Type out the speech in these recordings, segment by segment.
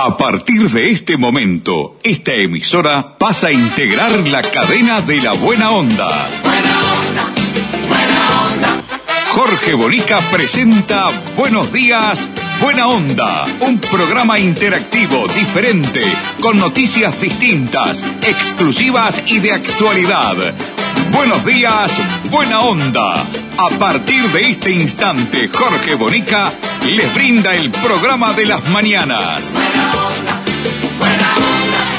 A partir de este momento, esta emisora pasa a integrar la cadena de la buena onda. Buena onda, buena onda. Jorge Bonica presenta Buenos días, Buena Onda, un programa interactivo, diferente, con noticias distintas, exclusivas y de actualidad. Buenos días, Buena Onda. A partir de este instante, Jorge Bonica les brinda el programa de las mañanas. Buena onda, buena onda.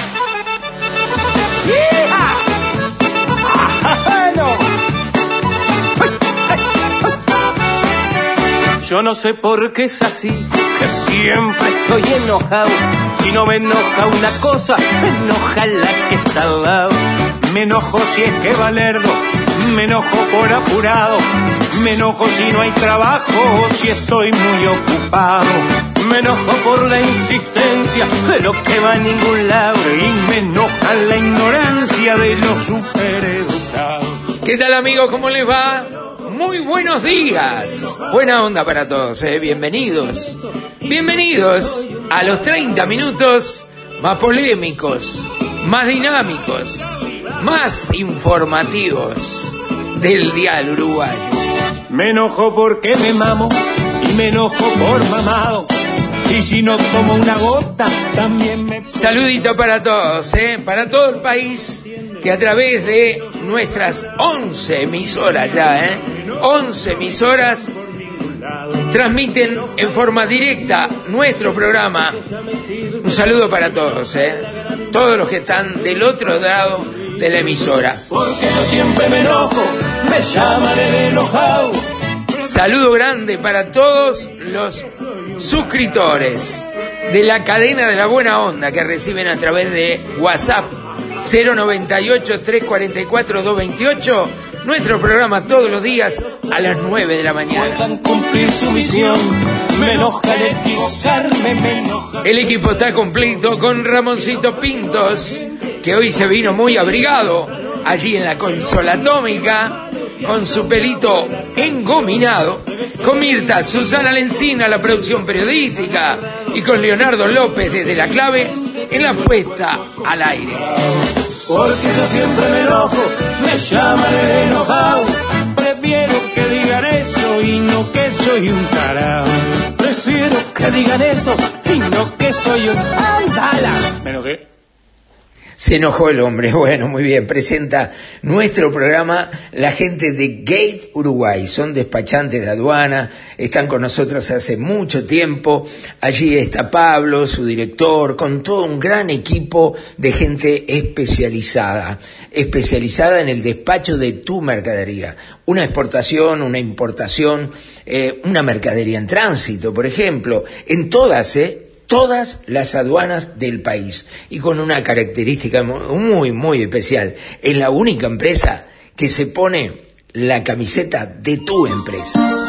Yo no sé por qué es así, que siempre estoy enojado. Si no me enoja una cosa, me enoja la que está al lado. Me enojo si es que Valerdo, me enojo por apurado. Me enojo si no hay trabajo o si estoy muy ocupado. Me enojo por la insistencia de lo que va a ningún lado. Y me enoja la ignorancia de los supereducados. ¿Qué tal amigos? ¿Cómo les va? Muy buenos días. Buena onda para todos, ¿eh? bienvenidos. Bienvenidos a los 30 minutos más polémicos, más dinámicos, más informativos del Dial Uruguayo. Me enojo porque me mamo y me enojo por mamado. Y si no tomo una gota, también me... Saludito para todos, ¿eh? para todo el país que a través de nuestras 11 emisoras ya, ¿eh? 11 emisoras transmiten en forma directa nuestro programa. Un saludo para todos, ¿eh? todos los que están del otro lado de la emisora. Porque yo siempre me enojo, me llaman el enojado. Saludo grande para todos los suscriptores de la cadena de la buena onda que reciben a través de WhatsApp 098 344 228 nuestro programa todos los días a las 9 de la mañana. Cumplir su misión, me equivocarme. El equipo está completo con Ramoncito Pintos, que hoy se vino muy abrigado allí en la consola atómica, con su pelito engominado, con Mirta Susana Lencina, la producción periodística, y con Leonardo López desde la clave en la puesta al aire. Porque yo siempre me enojo, me llaman el enojado. Prefiero que digan eso y no que soy un tarao. Prefiero que digan eso y no que soy un... ¡Ándala! Me enojé. Se enojó el hombre. Bueno, muy bien. Presenta nuestro programa la gente de Gate Uruguay. Son despachantes de aduana. Están con nosotros hace mucho tiempo. Allí está Pablo, su director, con todo un gran equipo de gente especializada. Especializada en el despacho de tu mercadería. Una exportación, una importación, eh, una mercadería en tránsito, por ejemplo. En todas, ¿eh? Todas las aduanas del país y con una característica muy, muy especial. Es la única empresa que se pone la camiseta de tu empresa.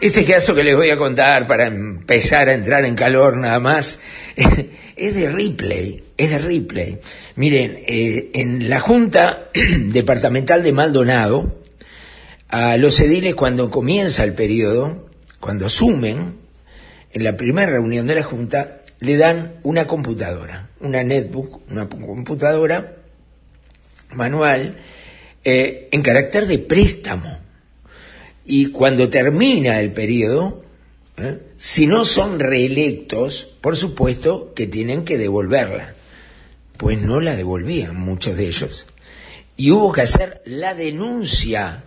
Este caso que les voy a contar para empezar a entrar en calor nada más es de Ripley, es de Ripley. Miren, eh, en la Junta Departamental de Maldonado, a los ediles cuando comienza el periodo, cuando asumen, en la primera reunión de la Junta, le dan una computadora, una netbook, una computadora manual, eh, en carácter de préstamo. Y cuando termina el periodo, ¿eh? si no son reelectos, por supuesto que tienen que devolverla. Pues no la devolvían muchos de ellos. Y hubo que hacer la denuncia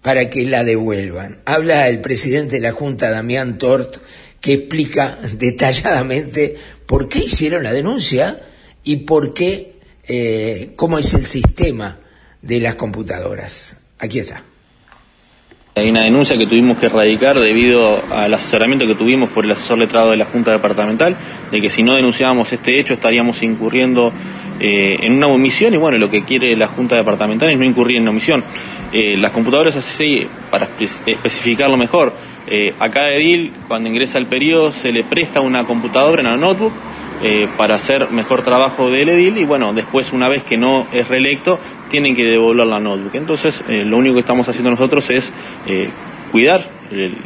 para que la devuelvan. Habla el presidente de la Junta, Damián Tort, que explica detalladamente por qué hicieron la denuncia y por qué, eh, cómo es el sistema de las computadoras. Aquí está. Hay una denuncia que tuvimos que erradicar debido al asesoramiento que tuvimos por el asesor letrado de la Junta Departamental, de que si no denunciábamos este hecho estaríamos incurriendo eh, en una omisión y bueno, lo que quiere la Junta Departamental es no incurrir en omisión. Eh, las computadoras así, para especificarlo mejor, eh, a cada edil cuando ingresa al periodo se le presta una computadora en la notebook eh, para hacer mejor trabajo del edil y bueno, después una vez que no es reelecto tienen que devolver la notebook. Entonces eh, lo único que estamos haciendo nosotros es eh, cuidar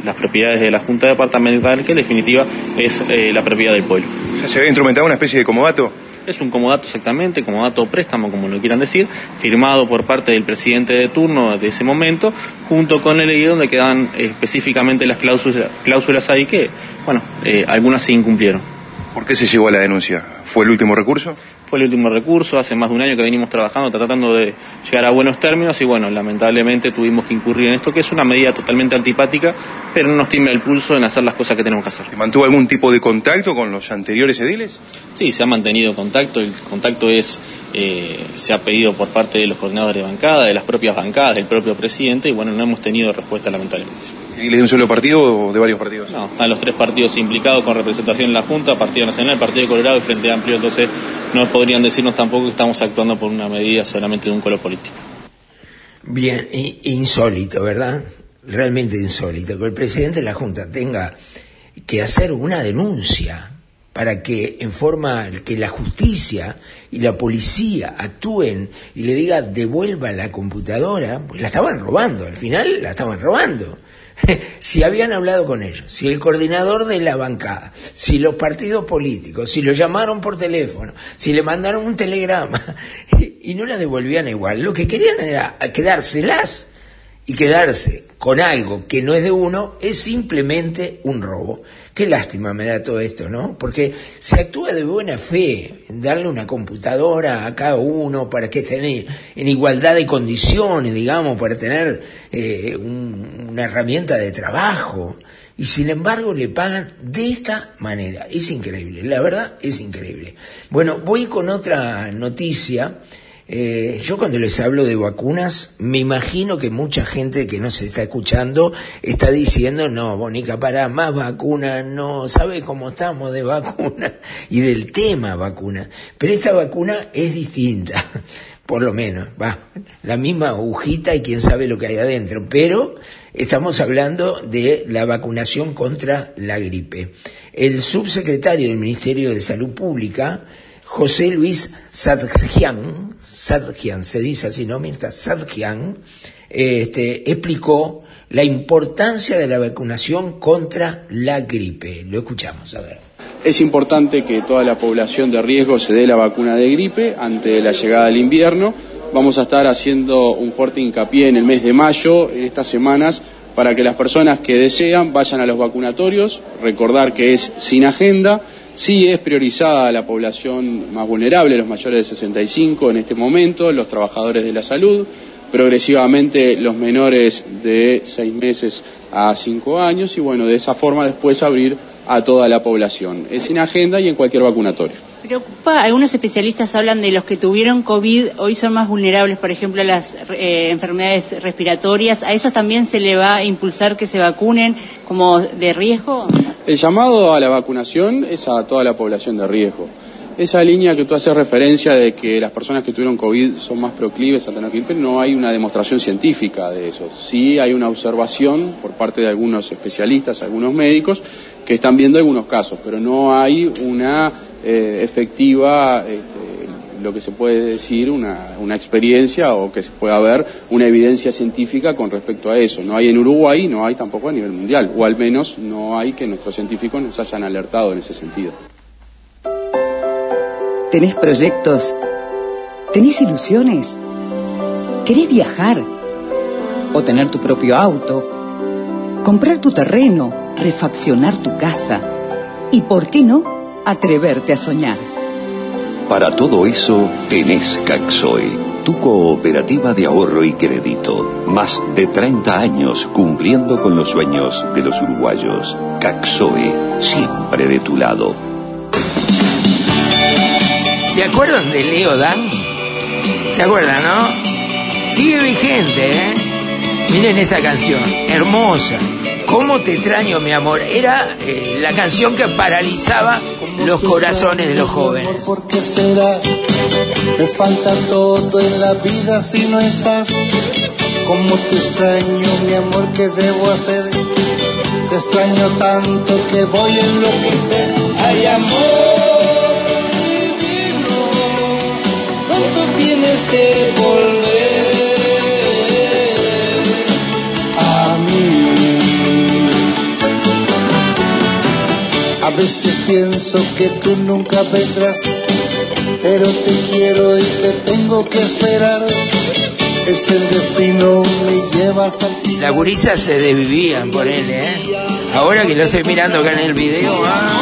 las propiedades de la Junta Departamental que en definitiva es la propiedad del pueblo. ¿Se había instrumentado una especie de comodato? Es un comodato exactamente, comodato préstamo, como lo quieran decir, firmado por parte del presidente de turno de ese momento, junto con el edil donde quedan específicamente las cláusulas, cláusulas ahí que, bueno, algunas se incumplieron. ¿Por qué se llegó a la denuncia? ¿Fue el último recurso? Fue el último recurso, hace más de un año que venimos trabajando, tratando de llegar a buenos términos y bueno, lamentablemente tuvimos que incurrir en esto, que es una medida totalmente antipática, pero no nos tiembla el pulso en hacer las cosas que tenemos que hacer. ¿Mantuvo algún tipo de contacto con los anteriores ediles? Sí, se ha mantenido contacto, el contacto es, eh, se ha pedido por parte de los coordinadores de bancada, de las propias bancadas, del propio presidente y bueno, no hemos tenido respuesta lamentablemente. ¿Y de un solo partido o de varios partidos? No, están los tres partidos implicados con representación en la Junta, Partido Nacional, Partido de Colorado y Frente Amplio, entonces no podrían decirnos tampoco que estamos actuando por una medida solamente de un color político. Bien, insólito, ¿verdad? Realmente insólito que el presidente de la Junta tenga que hacer una denuncia para que en forma que la justicia y la policía actúen y le diga devuelva la computadora, pues la estaban robando, al final la estaban robando. si habían hablado con ellos, si el coordinador de la bancada, si los partidos políticos, si lo llamaron por teléfono, si le mandaron un telegrama y no la devolvían igual, lo que querían era quedárselas y quedarse con algo que no es de uno es simplemente un robo. Qué lástima me da todo esto, ¿no? Porque se actúa de buena fe, darle una computadora a cada uno para que estén en igualdad de condiciones, digamos, para tener eh, una herramienta de trabajo. Y sin embargo le pagan de esta manera. Es increíble, la verdad es increíble. Bueno, voy con otra noticia eh, yo cuando les hablo de vacunas, me imagino que mucha gente que no se está escuchando está diciendo, no, Bonica, para más vacunas, no, ¿sabe cómo estamos de vacuna? Y del tema vacuna. Pero esta vacuna es distinta, por lo menos, va, la misma agujita y quién sabe lo que hay adentro, pero estamos hablando de la vacunación contra la gripe. El subsecretario del Ministerio de Salud Pública, José Luis Sadjian, Sadjian, se dice así, ¿no? Mientras Sadjian este, explicó la importancia de la vacunación contra la gripe. Lo escuchamos, a ver. Es importante que toda la población de riesgo se dé la vacuna de gripe ante la llegada del invierno. Vamos a estar haciendo un fuerte hincapié en el mes de mayo, en estas semanas, para que las personas que desean vayan a los vacunatorios, recordar que es sin agenda Sí es priorizada la población más vulnerable, los mayores de 65 en este momento, los trabajadores de la salud, progresivamente los menores de 6 meses a 5 años y bueno, de esa forma después abrir a toda la población. Es sin agenda y en cualquier vacunatorio preocupa, algunos especialistas hablan de los que tuvieron COVID, hoy son más vulnerables, por ejemplo, a las eh, enfermedades respiratorias. ¿A esos también se le va a impulsar que se vacunen como de riesgo? El llamado a la vacunación es a toda la población de riesgo. Esa línea que tú haces referencia de que las personas que tuvieron COVID son más proclives a tener gripe, no hay una demostración científica de eso. Sí hay una observación por parte de algunos especialistas, algunos médicos, que están viendo algunos casos, pero no hay una eh, efectiva, este, lo que se puede decir, una, una, experiencia o que se pueda ver una evidencia científica con respecto a eso. No hay en Uruguay, no hay tampoco a nivel mundial, o al menos no hay que nuestros científicos nos hayan alertado en ese sentido. ¿Tenés proyectos? ¿Tenés ilusiones? ¿Querés viajar? ¿O tener tu propio auto? ¿Comprar tu terreno? ¿Refaccionar tu casa? ¿Y por qué no? Atreverte a soñar. Para todo eso tenés Caxoe, tu cooperativa de ahorro y crédito. Más de 30 años cumpliendo con los sueños de los uruguayos. Caxoe, siempre de tu lado. ¿Se acuerdan de Leo Dan? ¿Se acuerdan, no? Sigue vigente, ¿eh? Miren esta canción, hermosa. ¿Cómo te extraño, mi amor? Era eh, la canción que paralizaba los corazones de los jóvenes. ¿Por qué será? Me falta todo en la vida si no estás. ¿Cómo te extraño, mi amor? ¿Qué debo hacer? Te extraño tanto que voy a enloquecer. Ay, amor divino, pronto tienes que volver A veces pienso que tú nunca vendrás, pero te quiero y te tengo que esperar. Es el destino, me lleva hasta el fin. Las gurisas se desvivían por él, ¿eh? Ahora que lo estoy mirando acá en el video, ah,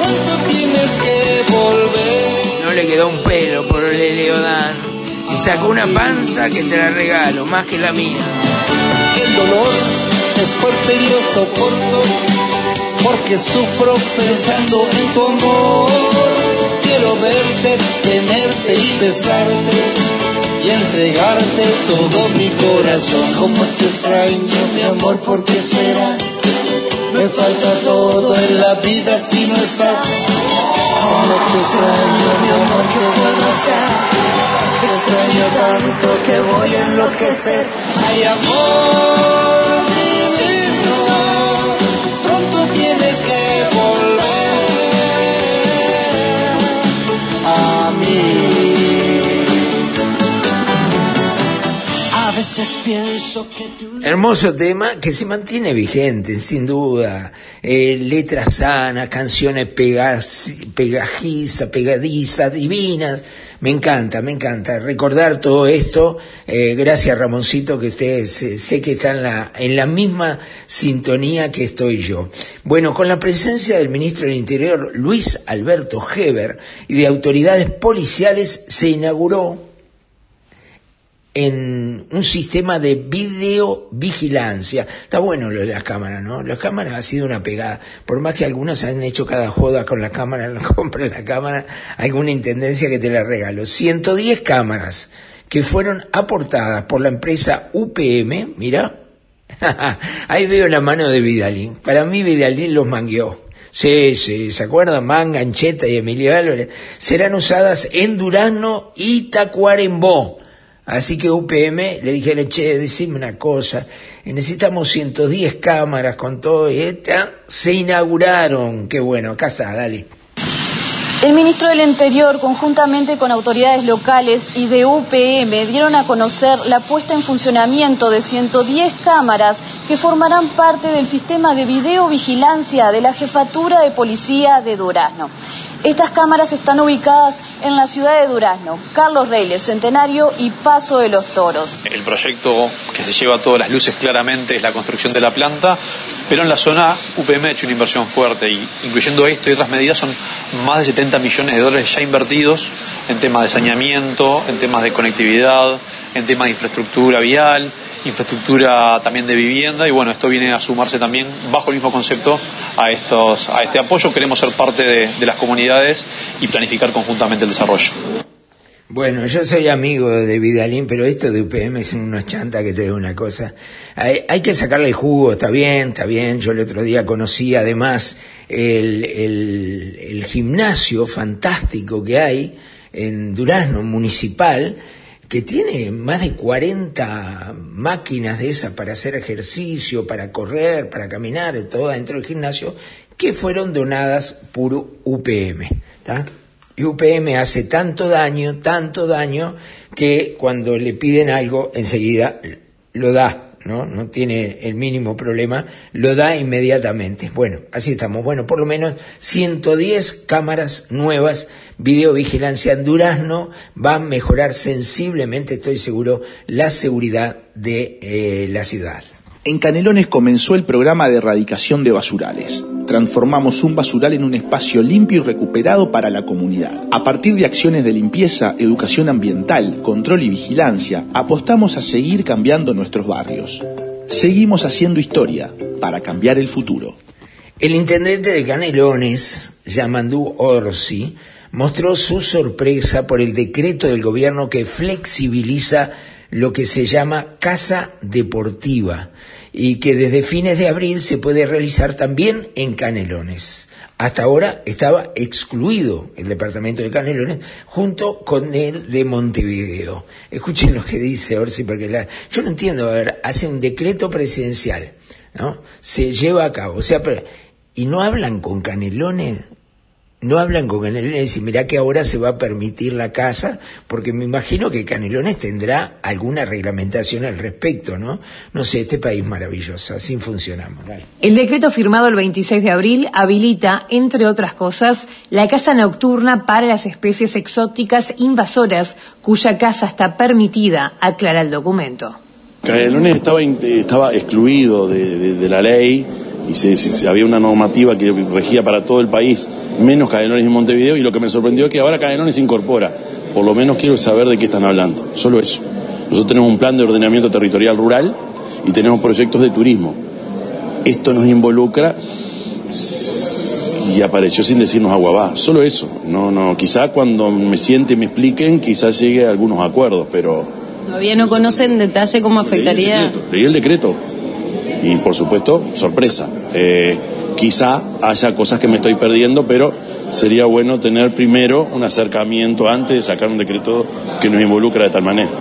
Pronto tienes que volver. no le quedó un pelo por el Leodán. Y sacó una panza que te la regalo, más que la mía. El dolor es fuerte y lo soporto porque sufro pensando en tu amor. Quiero verte, tenerte y besarte y entregarte todo mi corazón. Como te extraño, mi amor, ¿por qué será? Me falta todo en la vida si no estás. Como te extraño, mi amor, ¿qué puedo hacer? Te extraño tanto que voy a enloquecer. Ay, amor Hermoso tema que se mantiene vigente, sin duda. Eh, letras sanas, canciones pegajizas, pegadizas, divinas. Me encanta, me encanta recordar todo esto. Eh, gracias Ramoncito, que usted sé, sé que está en la, en la misma sintonía que estoy yo. Bueno, con la presencia del ministro del Interior, Luis Alberto Heber, y de autoridades policiales, se inauguró en un sistema de videovigilancia. Está bueno lo de las cámaras, ¿no? Las cámaras ha sido una pegada. Por más que algunas han hecho cada joda con la cámara, la compra la cámara, alguna intendencia que te la regaló. 110 cámaras que fueron aportadas por la empresa UPM, mira, ahí veo la mano de Vidalín. Para mí Vidalín los mangueó. Sí, sí, ¿se acuerdan? Manga, Ancheta y Emilio Álvarez. Serán usadas en Durazno y Tacuarembó. Así que UPM le dijeron, che, decime una cosa, necesitamos 110 cámaras con todo y esta, se inauguraron. Qué bueno, acá está, dale. El ministro del Interior, conjuntamente con autoridades locales y de UPM, dieron a conocer la puesta en funcionamiento de 110 cámaras que formarán parte del sistema de videovigilancia de la Jefatura de Policía de Durazno. Estas cámaras están ubicadas en la ciudad de Durazno, Carlos Reyes, Centenario y Paso de los Toros. El proyecto que se lleva todas las luces claramente es la construcción de la planta, pero en la zona UPM ha hecho una inversión fuerte y incluyendo esto y otras medidas son más de 70 millones de dólares ya invertidos en temas de saneamiento, en temas de conectividad, en temas de infraestructura vial, infraestructura también de vivienda y bueno, esto viene a sumarse también bajo el mismo concepto a estos a este apoyo. Queremos ser parte de, de las comunidades y planificar conjuntamente el desarrollo. Bueno, yo soy amigo de Vidalín, pero esto de UPM es unos chanta que te digo una cosa. Hay, hay que sacarle el jugo, está bien, está bien. Yo el otro día conocí además el, el, el gimnasio fantástico que hay en Durazno Municipal, que tiene más de 40 máquinas de esas para hacer ejercicio, para correr, para caminar, todo dentro del gimnasio, que fueron donadas por UPM. ¿tá? Y UPM hace tanto daño, tanto daño, que cuando le piden algo, enseguida lo da. ¿no? No tiene el mínimo problema, lo da inmediatamente. Bueno, así estamos. Bueno, por lo menos 110 cámaras nuevas, videovigilancia en Durazno, va a mejorar sensiblemente, estoy seguro, la seguridad de eh, la ciudad. En Canelones comenzó el programa de erradicación de basurales. Transformamos un basural en un espacio limpio y recuperado para la comunidad. A partir de acciones de limpieza, educación ambiental, control y vigilancia, apostamos a seguir cambiando nuestros barrios. Seguimos haciendo historia para cambiar el futuro. El intendente de Canelones, Yamandú Orsi, mostró su sorpresa por el decreto del gobierno que flexibiliza lo que se llama casa deportiva y que desde fines de abril se puede realizar también en Canelones. Hasta ahora estaba excluido el departamento de Canelones junto con el de Montevideo. Escuchen lo que dice Orsi, porque la, yo no entiendo, a ver, hace un decreto presidencial, ¿no? Se lleva a cabo, o sea, pero, y no hablan con Canelones, no hablan con Canelones y dicen, mirá que ahora se va a permitir la casa, porque me imagino que Canelones tendrá alguna reglamentación al respecto, ¿no? No sé, este país maravilloso, así funcionamos. Dale. El decreto firmado el 26 de abril habilita, entre otras cosas, la caza nocturna para las especies exóticas invasoras, cuya caza está permitida, aclara el documento. Canelones estaba, excluido de, de- de la ley y se, se- había una normativa que regía para todo el país, menos Canelones y Montevideo, y lo que me sorprendió es que ahora Canelones se incorpora. Por lo menos quiero saber de qué están hablando, solo eso. Nosotros tenemos un plan de ordenamiento territorial rural y tenemos proyectos de turismo. Esto nos involucra y apareció sin decirnos agua va, solo eso. No, no, quizá cuando me siente y me expliquen, quizás llegue a algunos acuerdos, pero Todavía no conocen en detalle cómo afectaría. leí el decreto y por supuesto sorpresa Eh, quizá haya cosas que me estoy perdiendo pero sería bueno tener primero un acercamiento antes de sacar un decreto que nos involucra de tal manera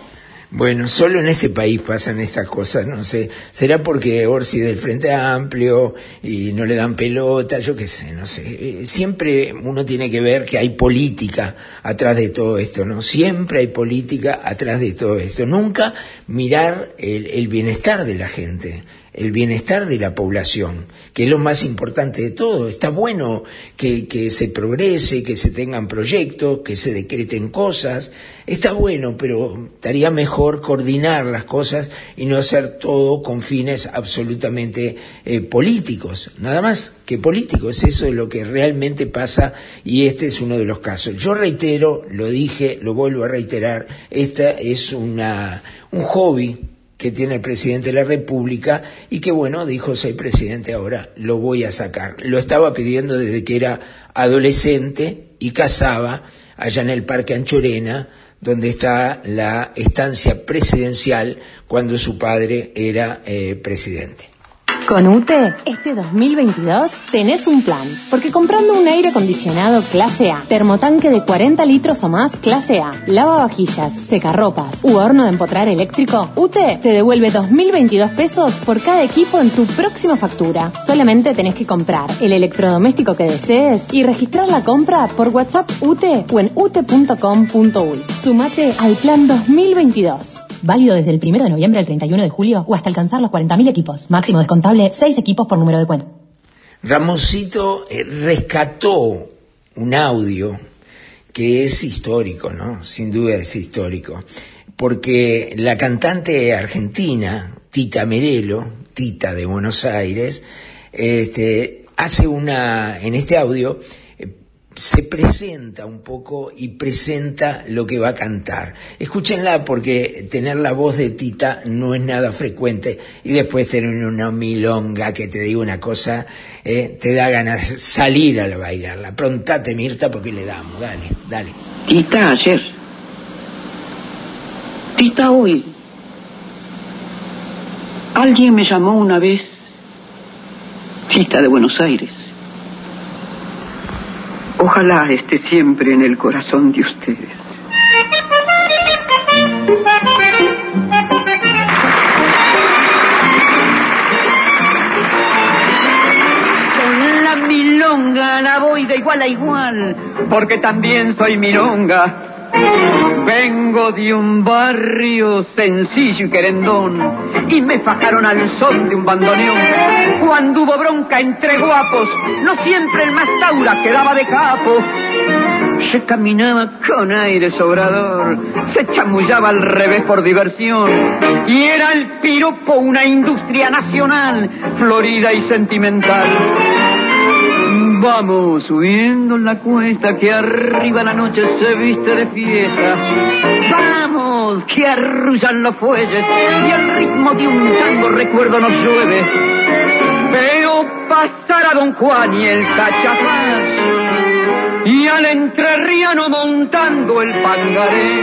Bueno, solo en este país pasan estas cosas, no sé. Será porque Orsi del Frente Amplio y no le dan pelota, yo qué sé, no sé. Eh, Siempre uno tiene que ver que hay política atrás de todo esto, ¿no? Siempre hay política atrás de todo esto. Nunca mirar el, el bienestar de la gente, el bienestar de la población, que es lo más importante de todo. Está bueno que, que se progrese, que se tengan proyectos, que se decreten cosas. Está bueno, pero estaría mejor coordinar las cosas y no hacer todo con fines absolutamente eh, políticos. Nada más que políticos. Eso es lo que realmente pasa y este es uno de los casos. Yo reitero, lo dije, lo vuelvo a reiterar, esta es una, un hobby que tiene el presidente de la República y que bueno, dijo soy presidente ahora, lo voy a sacar. Lo estaba pidiendo desde que era adolescente y cazaba allá en el Parque Anchorena, donde está la estancia presidencial cuando su padre era eh, presidente. Con UTE, este 2022 tenés un plan, porque comprando un aire acondicionado clase A, termotanque de 40 litros o más clase A, lavavajillas, secarropas u horno de empotrar eléctrico, UTE te devuelve 2.022 pesos por cada equipo en tu próxima factura. Solamente tenés que comprar el electrodoméstico que desees y registrar la compra por WhatsApp UTE o en ute.com.uy. Sumate al plan 2022. Válido desde el 1 de noviembre al 31 de julio o hasta alcanzar los 40.000 equipos. Máximo descontable 6 equipos por número de cuenta. Ramoncito eh, rescató un audio que es histórico, ¿no? Sin duda es histórico. Porque la cantante argentina, Tita Merelo, Tita de Buenos Aires, este, hace una, en este audio, se presenta un poco y presenta lo que va a cantar. Escúchenla porque tener la voz de Tita no es nada frecuente y después tener una milonga que te digo una cosa, eh, te da ganas salir a la bailarla. Prontate Mirta porque le damos, dale, dale. Tita ayer. Tita hoy. Alguien me llamó una vez. Tita de Buenos Aires. Ojalá esté siempre en el corazón de ustedes. La milonga la voy de igual a igual, porque también soy milonga. Vengo de un barrio sencillo y querendón y me fajaron al son de un bandoneón. Cuando hubo bronca entre guapos, no siempre el más taura quedaba de capo. Se caminaba con aire sobrador, se chamullaba al revés por diversión y era el piropo una industria nacional, florida y sentimental. Vamos subiendo la cuesta que arriba la noche se viste de fiesta. Vamos, que arrullan los fuelles y el ritmo de un tango recuerdo nos llueve. Veo pasar a Don Juan y el cachapaz y al entrerriano montando el pangaré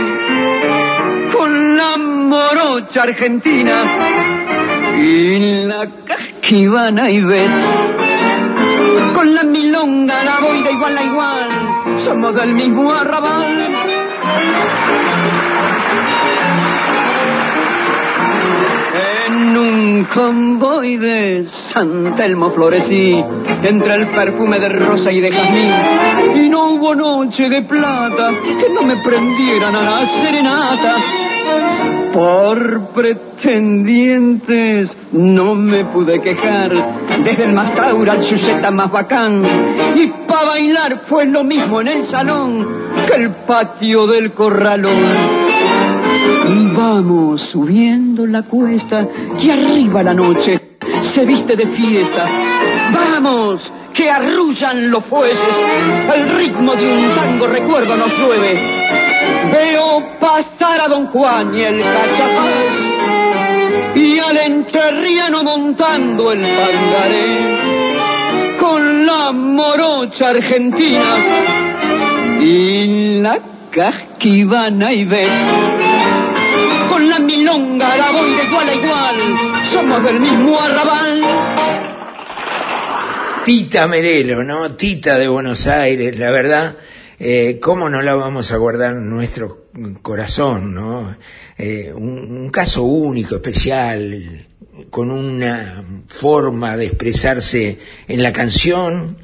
con la morocha argentina y la casquivana y ves con la milonga la boida igual a igual. Somos del mismo arrabal un convoy de San Telmo florecí entre el perfume de rosa y de jazmín. Y no hubo noche de plata que no me prendieran a la serenata por pretendientes no me pude quejar. Desde el más taura al chuseta más bacán. Y pa' bailar fue lo mismo en el salón que el patio del corralón vamos subiendo la cuesta y arriba la noche. Se viste de fiesta. Vamos, que arrullan los fuelles, el ritmo de un tango recuerdo nos llueve. Veo pasar a don Juan y el cachapaz y al enterriano montando el pangaré. Con la morocha argentina. Y la casquivana y ves de a somos del mismo Tita Merelo, ¿no? Tita de Buenos Aires, la verdad, eh, ¿cómo no la vamos a guardar en nuestro corazón, ¿no? Eh, un caso único, especial, con una forma de expresarse en la canción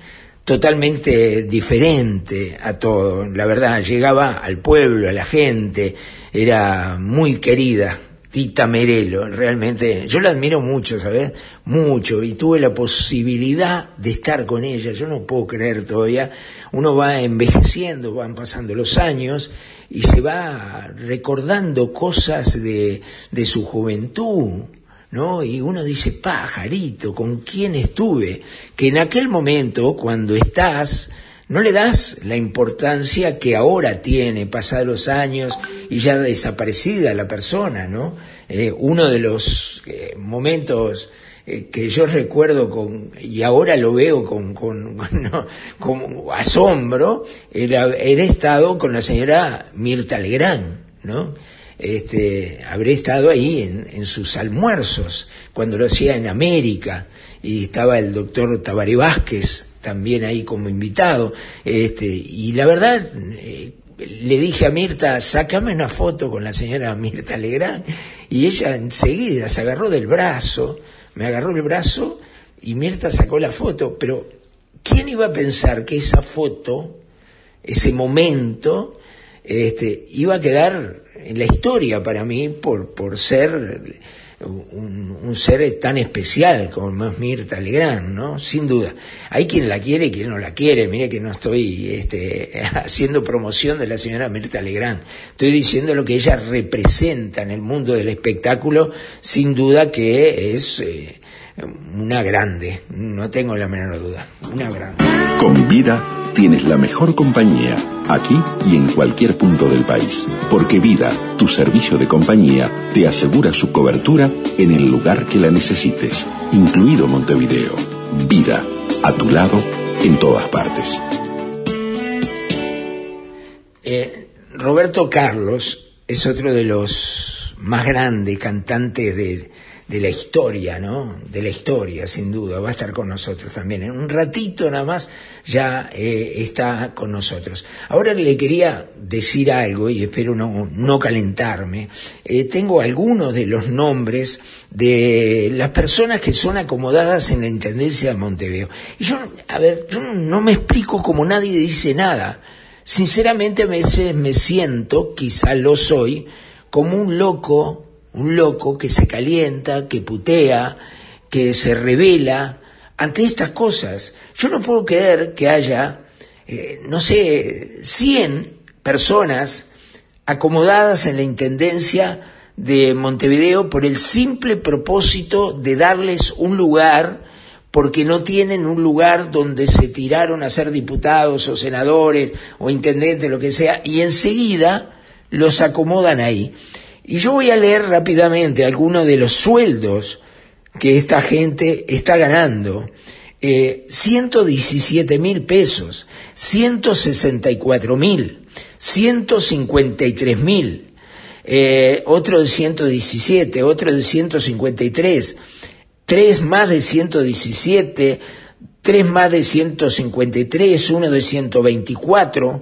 totalmente diferente a todo. La verdad, llegaba al pueblo, a la gente, era muy querida. Tita Merelo, realmente, yo la admiro mucho, ¿sabes? Mucho, y tuve la posibilidad de estar con ella, yo no puedo creer todavía, uno va envejeciendo, van pasando los años, y se va recordando cosas de, de su juventud, ¿no? Y uno dice, pajarito, ¿con quién estuve? Que en aquel momento, cuando estás, no le das la importancia que ahora tiene, pasados los años y ya desaparecida la persona, ¿no? Eh, uno de los eh, momentos eh, que yo recuerdo con, y ahora lo veo con, con, no, con asombro, era haber estado con la señora Mirta Legrand, ¿no? Este, habré estado ahí en, en sus almuerzos, cuando lo hacía en América, y estaba el doctor Tabaré Vázquez, también ahí como invitado, este, y la verdad, eh, le dije a Mirta, sácame una foto con la señora Mirta Legrand, y ella enseguida se agarró del brazo, me agarró el brazo, y Mirta sacó la foto, pero ¿quién iba a pensar que esa foto, ese momento, este, iba a quedar en la historia para mí por, por ser un, un, ser tan especial como es Mirta Legrand, ¿no? Sin duda. Hay quien la quiere y quien no la quiere. Mire que no estoy este, haciendo promoción de la señora Mirta Legrand. Estoy diciendo lo que ella representa en el mundo del espectáculo. Sin duda que es eh, una grande. No tengo la menor duda. Una grande. Con vida tienes la mejor compañía, aquí y en cualquier punto del país. Porque Vida, tu servicio de compañía, te asegura su cobertura en el lugar que la necesites, incluido Montevideo. Vida, a tu lado, en todas partes. Eh, Roberto Carlos es otro de los más grandes cantantes de, de la historia, ¿no? De la historia, sin duda, va a estar con nosotros también. En un ratito nada más ya eh, está con nosotros. Ahora le quería decir algo y espero no, no calentarme. Eh, tengo algunos de los nombres de las personas que son acomodadas en la Intendencia de Montevideo. Y yo, a ver, yo no me explico como nadie dice nada. Sinceramente a veces me siento, quizá lo soy, como un loco un loco que se calienta, que putea, que se revela ante estas cosas. Yo no puedo creer que haya, eh, no sé, 100 personas acomodadas en la Intendencia de Montevideo por el simple propósito de darles un lugar porque no tienen un lugar donde se tiraron a ser diputados o senadores o intendentes, lo que sea, y enseguida los acomodan ahí. Y yo voy a leer rápidamente algunos de los sueldos que esta gente está ganando. eh, 117 mil pesos, 164 mil, 153 mil, eh, otro de 117, otro de 153, tres más de 117, tres más de 153, uno de 124,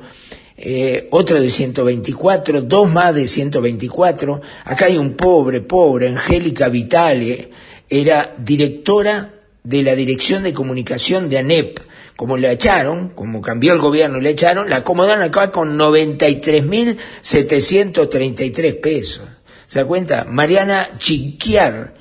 eh, otro de 124, dos más de 124. Acá hay un pobre, pobre, Angélica Vitale, era directora de la Dirección de Comunicación de ANEP. Como la echaron, como cambió el gobierno y la echaron, la acomodaron acá con 93.733 pesos. ¿Se da cuenta? Mariana Chiquiar,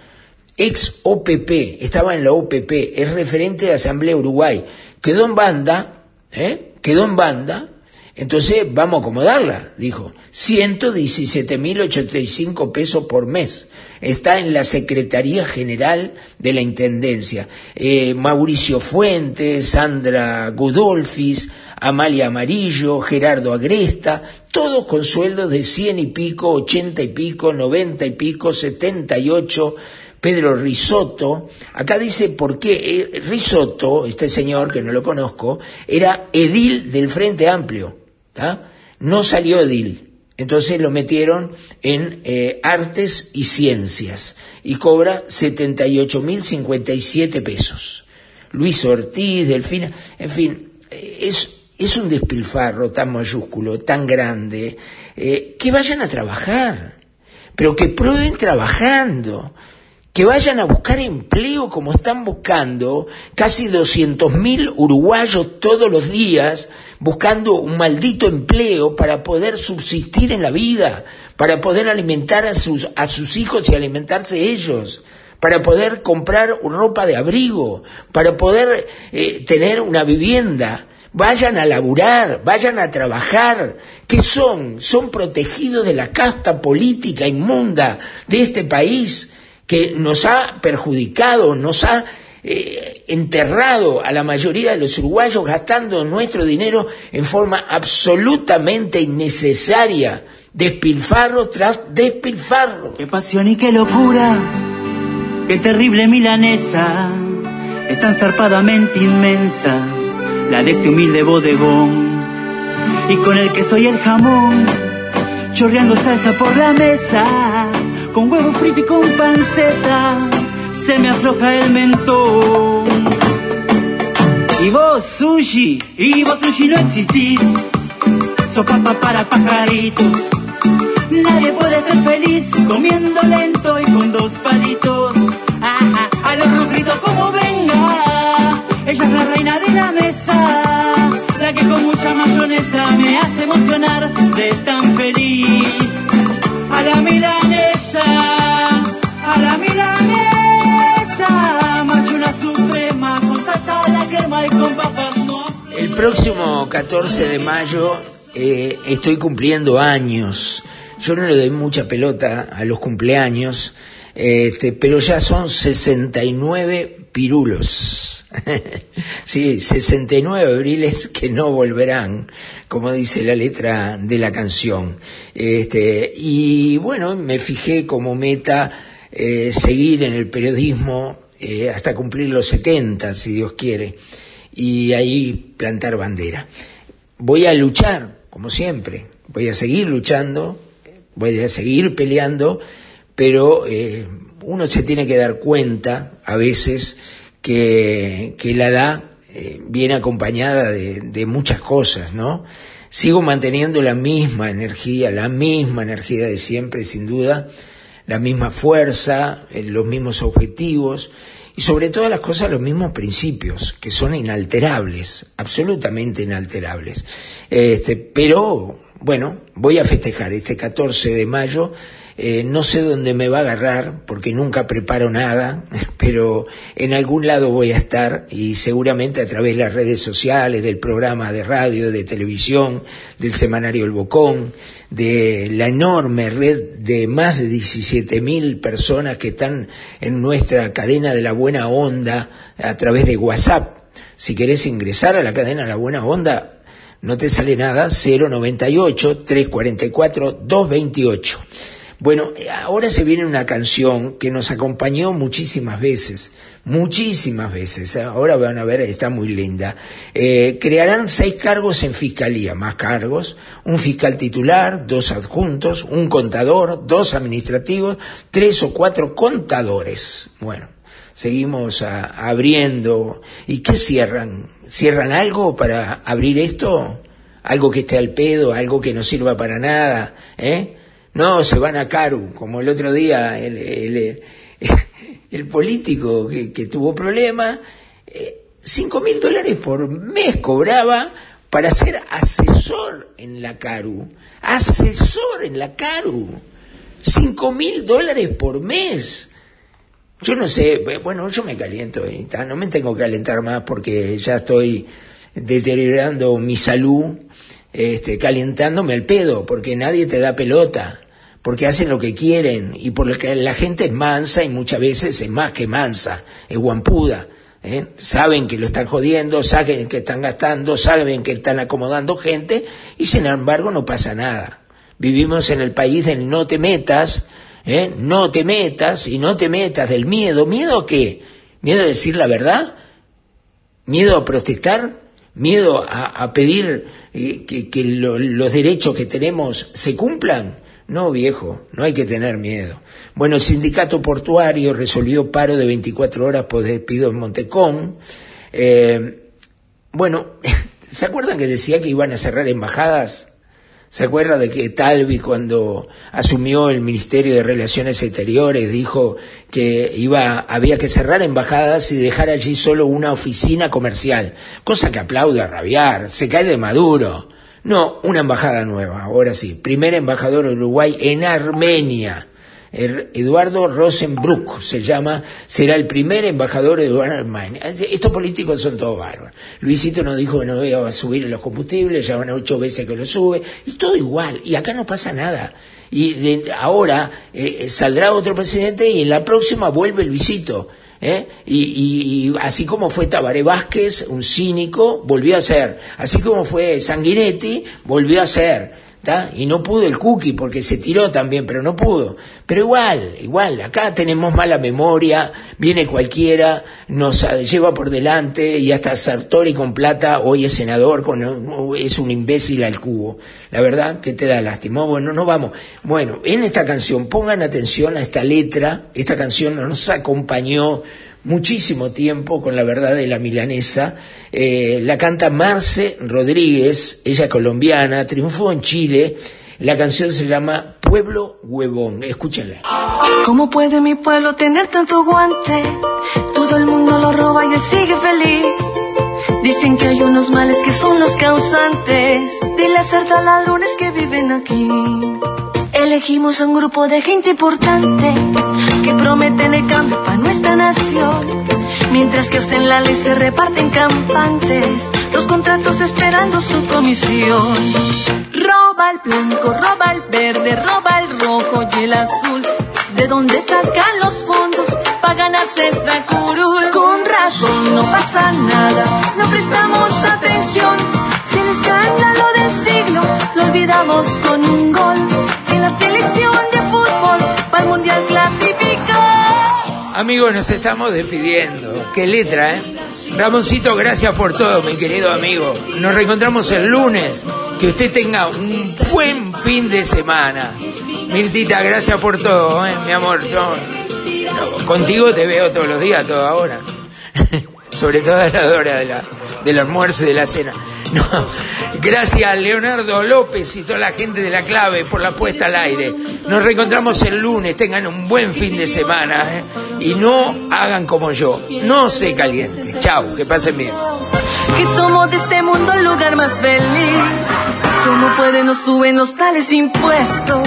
ex OPP, estaba en la OPP, es referente de Asamblea Uruguay. Quedó en banda, ¿eh? Quedó en banda, entonces vamos a acomodarla, dijo. 117.085 pesos por mes. Está en la Secretaría General de la Intendencia. Eh, Mauricio Fuentes, Sandra Godolfis, Amalia Amarillo, Gerardo Agresta, todos con sueldos de 100 y pico, 80 y pico, 90 y pico, 78. Pedro Risotto, acá dice por qué eh, Risotto, este señor que no lo conozco, era edil del Frente Amplio. No salió edil. Entonces lo metieron en eh, artes y ciencias y cobra 78.057 pesos. Luis Ortiz, Delfina, en fin, eh, es, es un despilfarro tan mayúsculo, tan grande, eh, que vayan a trabajar, pero que prueben trabajando, que vayan a buscar empleo como están buscando casi 200.000 uruguayos todos los días buscando un maldito empleo para poder subsistir en la vida, para poder alimentar a sus, a sus hijos y alimentarse ellos, para poder comprar ropa de abrigo, para poder eh, tener una vivienda. Vayan a laburar, vayan a trabajar. ¿Qué son? Son protegidos de la casta política inmunda de este país que nos ha perjudicado, nos ha eh, enterrado a la mayoría de los uruguayos gastando nuestro dinero en forma absolutamente innecesaria, despilfarro tras despilfarro. Qué pasión y qué locura, qué terrible milanesa, es tan zarpadamente inmensa, la de este humilde bodegón, y con el queso y el jamón, chorreando salsa por la mesa, con huevo frito y con panceta se me afloja el mentón. Y vos, sushi, y vos, sushi, no existís. Sos papa para pajaritos. Nadie puede ser feliz comiendo lento y con dos palitos. Ajá, a los frito como venga. Ella es la reina de la mesa. La que con mucha mayonesa me hace emocionar de tan El próximo 14 de mayo eh, estoy cumpliendo años. Yo no le doy mucha pelota a los cumpleaños, este, pero ya son 69 pirulos. sí, 69 abriles que no volverán, como dice la letra de la canción. Este, y bueno, me fijé como meta eh, seguir en el periodismo eh, hasta cumplir los 70, si Dios quiere, y ahí plantar bandera. Voy a luchar, como siempre, voy a seguir luchando, voy a seguir peleando, pero eh, uno se tiene que dar cuenta a veces que, la edad eh, viene acompañada de, de, muchas cosas, ¿no? Sigo manteniendo la misma energía, la misma energía de siempre, sin duda, la misma fuerza, eh, los mismos objetivos y sobre todas las cosas los mismos principios, que son inalterables, absolutamente inalterables. Este, pero, bueno, voy a festejar este 14 de mayo eh, no sé dónde me va a agarrar porque nunca preparo nada, pero en algún lado voy a estar y seguramente a través de las redes sociales, del programa de radio, de televisión, del semanario El Bocón, de la enorme red de más de 17 mil personas que están en nuestra cadena de la buena onda a través de WhatsApp. Si querés ingresar a la cadena de la buena onda, no te sale nada, 098 344 228. Bueno, ahora se viene una canción que nos acompañó muchísimas veces, muchísimas veces. ¿eh? Ahora van a ver, está muy linda. Eh, crearán seis cargos en fiscalía, más cargos, un fiscal titular, dos adjuntos, un contador, dos administrativos, tres o cuatro contadores. Bueno, seguimos a- abriendo. ¿Y qué cierran? ¿Cierran algo para abrir esto? ¿Algo que esté al pedo? ¿Algo que no sirva para nada? ¿Eh? No, se van a Caru, como el otro día el, el- el político que, que tuvo problemas, eh, cinco mil dólares por mes cobraba para ser asesor en la Caru. Asesor en la Caru. Cinco mil dólares por mes. Yo no sé, bueno, yo me caliento no me tengo que calentar más porque ya estoy deteriorando mi salud, este, calentándome el pedo, porque nadie te da pelota, porque hacen lo que quieren y porque la gente es mansa y muchas veces es más que mansa, es guampuda. ¿eh? Saben que lo están jodiendo, saben que están gastando, saben que están acomodando gente y sin embargo no pasa nada. Vivimos en el país del no te metas, ¿eh? no te metas y no te metas del miedo. ¿Miedo a qué? ¿Miedo a decir la verdad? ¿Miedo a protestar? ¿Miedo a, a pedir eh, que, que lo- los derechos que tenemos se cumplan? No, viejo, no hay que tener miedo. Bueno, el sindicato portuario resolvió paro de 24 horas por despido en Montecón. Eh, bueno, ¿se acuerdan que decía que iban a cerrar embajadas? ¿Se acuerda de que Talvi cuando asumió el Ministerio de Relaciones Exteriores dijo que iba, había que cerrar embajadas y dejar allí solo una oficina comercial? Cosa que aplaude a rabiar, se cae de Maduro. No, una embajada nueva, ahora sí. Primer embajador Uruguay en Armenia. Er- Eduardo Rosenbruck se llama, será el primer embajador de Armenia. Estos políticos son todos bárbaros. Luisito nos dijo que no iba a subir los combustibles, ya van a ocho veces que lo sube, y todo igual, y acá no pasa nada. Y ahora eh, saldrá otro presidente y en la próxima vuelve Luisito. ¿eh? Y, y- y así como fue Tabaré Vázquez, un cínico, volvió a ser. Así como fue Sanguinetti, volvió a ser. Y no pudo el cookie porque se tiró también, pero no pudo. Pero igual, igual, acá tenemos mala memoria, viene cualquiera, nos lleva por delante y hasta Sartori con plata, hoy es senador, con, es un imbécil al cubo. La verdad que te da lástima. Bueno, no vamos. Bueno, en esta canción, pongan atención a esta letra, esta canción nos acompañó muchísimo tiempo con la verdad de la milanesa. Eh, la canta Marce Rodríguez, ella colombiana, triunfó en Chile. La canción se llama Pueblo Huevón. Escúchenla. ¿Cómo puede mi pueblo tener tanto guante? Todo el mundo lo roba y él sigue feliz. Dicen que hay unos males que son los causantes de las cerdas ladrones que viven aquí. Elegimos a un grupo de gente importante que prometen el cambio para nuestra nación. Mientras que hasta en la ley se reparten campantes, los contratos esperando su comisión. Roba el blanco, roba el verde, roba el rojo y el azul. ¿De dónde sacan los fondos? Pagan a esa curul. Con razón no pasa nada, no prestamos atención. Si el escándalo del siglo lo olvidamos con un gol. La selección de fútbol para el mundial clasificó. Amigos, nos estamos despidiendo. Qué letra, ¿eh? Ramoncito, gracias por todo, mi querido amigo. Nos reencontramos el lunes. Que usted tenga un buen fin de semana. Mirtita, gracias por todo, ¿eh? mi amor. Yo no, contigo te veo todos los días, toda hora. Sobre todo a la hora de la, del almuerzo y de la cena. No, gracias Leonardo López y toda la gente de la clave por la puesta al aire. Nos reencontramos el lunes, tengan un buen fin de semana ¿eh? y no hagan como yo, no se calienten. Chao, que pasen bien. que somos de este mundo el lugar más feliz. ¿Cómo pueden nos suben los tales impuestos?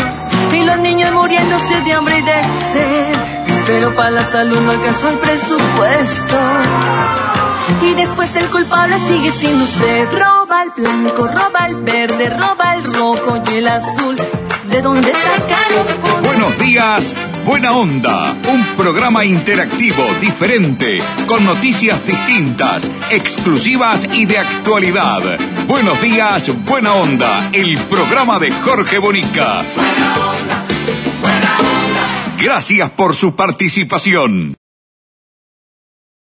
Y los niños muriéndose de hambre y de sed. Pero para la salud no alcanzó el presupuesto. Y después el culpable sigue siendo usted. Roba el blanco, roba el verde, roba el rojo y el azul. ¿De dónde sacan los? Buenos días, Buena Onda, un programa interactivo, diferente, con noticias distintas, exclusivas y de actualidad. Buenos días, Buena Onda, el programa de Jorge Bonica. Gracias por su participación.